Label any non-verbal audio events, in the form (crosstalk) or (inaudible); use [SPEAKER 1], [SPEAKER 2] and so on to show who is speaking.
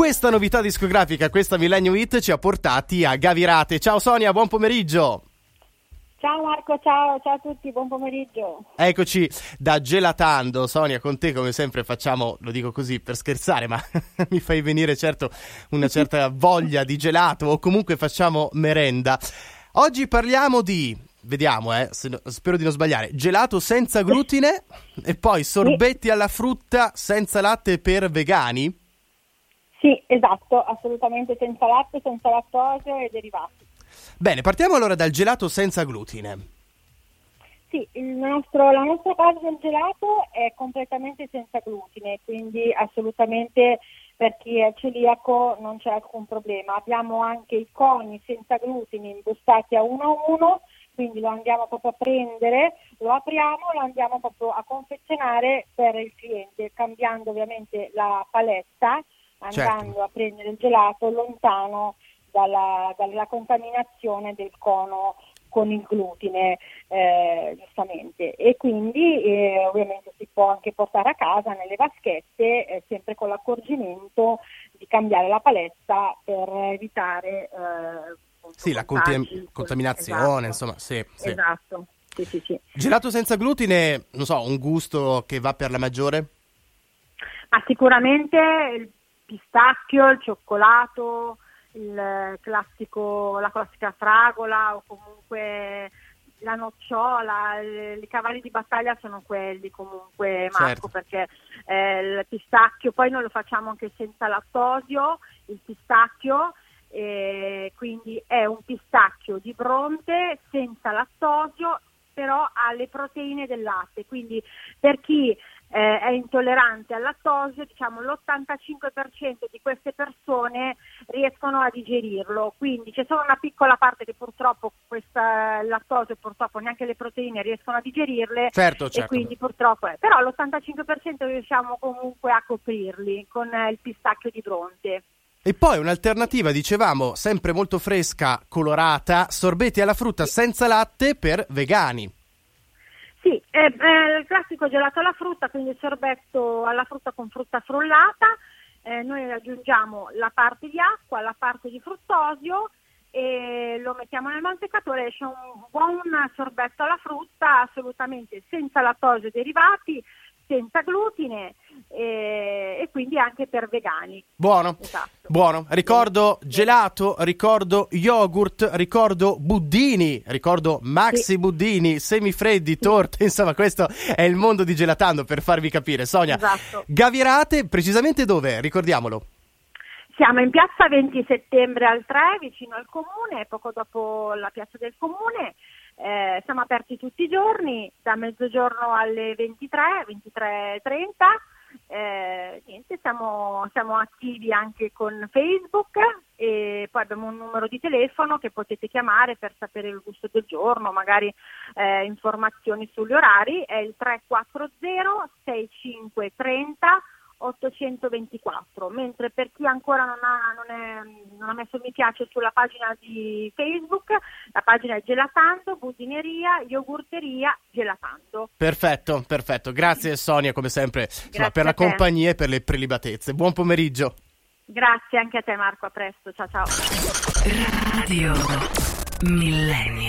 [SPEAKER 1] questa novità discografica, questa Millennium Hit, ci ha portati a Gavirate. Ciao Sonia, buon pomeriggio.
[SPEAKER 2] Ciao Marco, ciao, ciao a tutti, buon pomeriggio.
[SPEAKER 1] Eccoci da Gelatando, Sonia, con te come sempre facciamo, lo dico così per scherzare, ma (laughs) mi fai venire certo una certa voglia di gelato o comunque facciamo merenda. Oggi parliamo di, vediamo eh, no, spero di non sbagliare, gelato senza glutine e poi sorbetti alla frutta senza latte per vegani?
[SPEAKER 2] Sì, esatto, assolutamente senza latte, senza lattosio e derivati.
[SPEAKER 1] Bene, partiamo allora dal gelato senza glutine.
[SPEAKER 2] Sì, nostro, la nostra base del gelato è completamente senza glutine, quindi assolutamente per chi è celiaco non c'è alcun problema. Abbiamo anche i coni senza glutine imbustati a uno a uno, quindi lo andiamo proprio a prendere, lo apriamo, lo andiamo proprio a confezionare per il cliente, cambiando ovviamente la paletta, andando certo. a prendere il gelato lontano dalla, dalla contaminazione del cono con il glutine eh, giustamente e quindi eh, ovviamente si può anche portare a casa nelle vaschette eh, sempre con l'accorgimento di cambiare la paletta per evitare eh,
[SPEAKER 1] sì, la conti- contaminazione esatto. insomma sì, sì.
[SPEAKER 2] esatto sì, sì, sì.
[SPEAKER 1] gelato senza glutine non so un gusto che va per la maggiore?
[SPEAKER 2] Ma sicuramente il pistacchio, il cioccolato il classico, la classica fragola o comunque la nocciola, i cavalli di battaglia sono quelli comunque Marco certo. perché eh, il pistacchio poi noi lo facciamo anche senza lattosio, il pistacchio eh, quindi è un pistacchio di bronte senza lattosio però ha le proteine del latte quindi per chi eh, è intollerante al lattosio, diciamo l'85% di queste persone riescono a digerirlo, quindi c'è solo una piccola parte che purtroppo questa lattosio purtroppo neanche le proteine riescono a digerirle
[SPEAKER 1] certo, certo.
[SPEAKER 2] e quindi purtroppo è. però l'85% riusciamo comunque a coprirli con il pistacchio di bronte.
[SPEAKER 1] E poi un'alternativa, dicevamo, sempre molto fresca, colorata, sorbetti alla frutta senza latte per vegani.
[SPEAKER 2] Sì, è, è il classico gelato alla frutta, quindi sorbetto alla frutta con frutta frullata. Eh, noi aggiungiamo la parte di acqua, la parte di fruttosio e lo mettiamo nel mantecatore, esce un buon sorbetto alla frutta assolutamente senza lattosio derivati, senza glutine e, e, quindi anche per vegani.
[SPEAKER 1] Buono, esatto. buono. Ricordo sì. gelato, ricordo yogurt, ricordo buddini, ricordo maxi sì. buddini, semifreddi, torte, insomma questo è il mondo di gelatando per farvi capire. Sonia,
[SPEAKER 2] esatto.
[SPEAKER 1] Gavirate, precisamente dove? Ricordiamolo.
[SPEAKER 2] Siamo in piazza 20 settembre al 3, vicino al comune, poco dopo la piazza del comune. Eh, siamo aperti tutti i giorni, da mezzogiorno alle 23, 23.30. Eh, niente, siamo, siamo, attivi anche con Facebook e poi abbiamo un numero di telefono che potete chiamare per sapere il gusto del giorno, magari eh, informazioni sugli orari, è il 340 6530 824, mentre per chi ancora non ha, non, è, non ha, messo mi piace sulla pagina di Facebook, la pagina è Gelatando, Budineria, Yogurteria, Gelatando.
[SPEAKER 1] Perfetto, perfetto. Grazie Sonia come sempre insomma, per la compagnia e per le prelibatezze. Buon pomeriggio.
[SPEAKER 2] Grazie anche a te Marco, a presto, ciao ciao. Radio Millennio.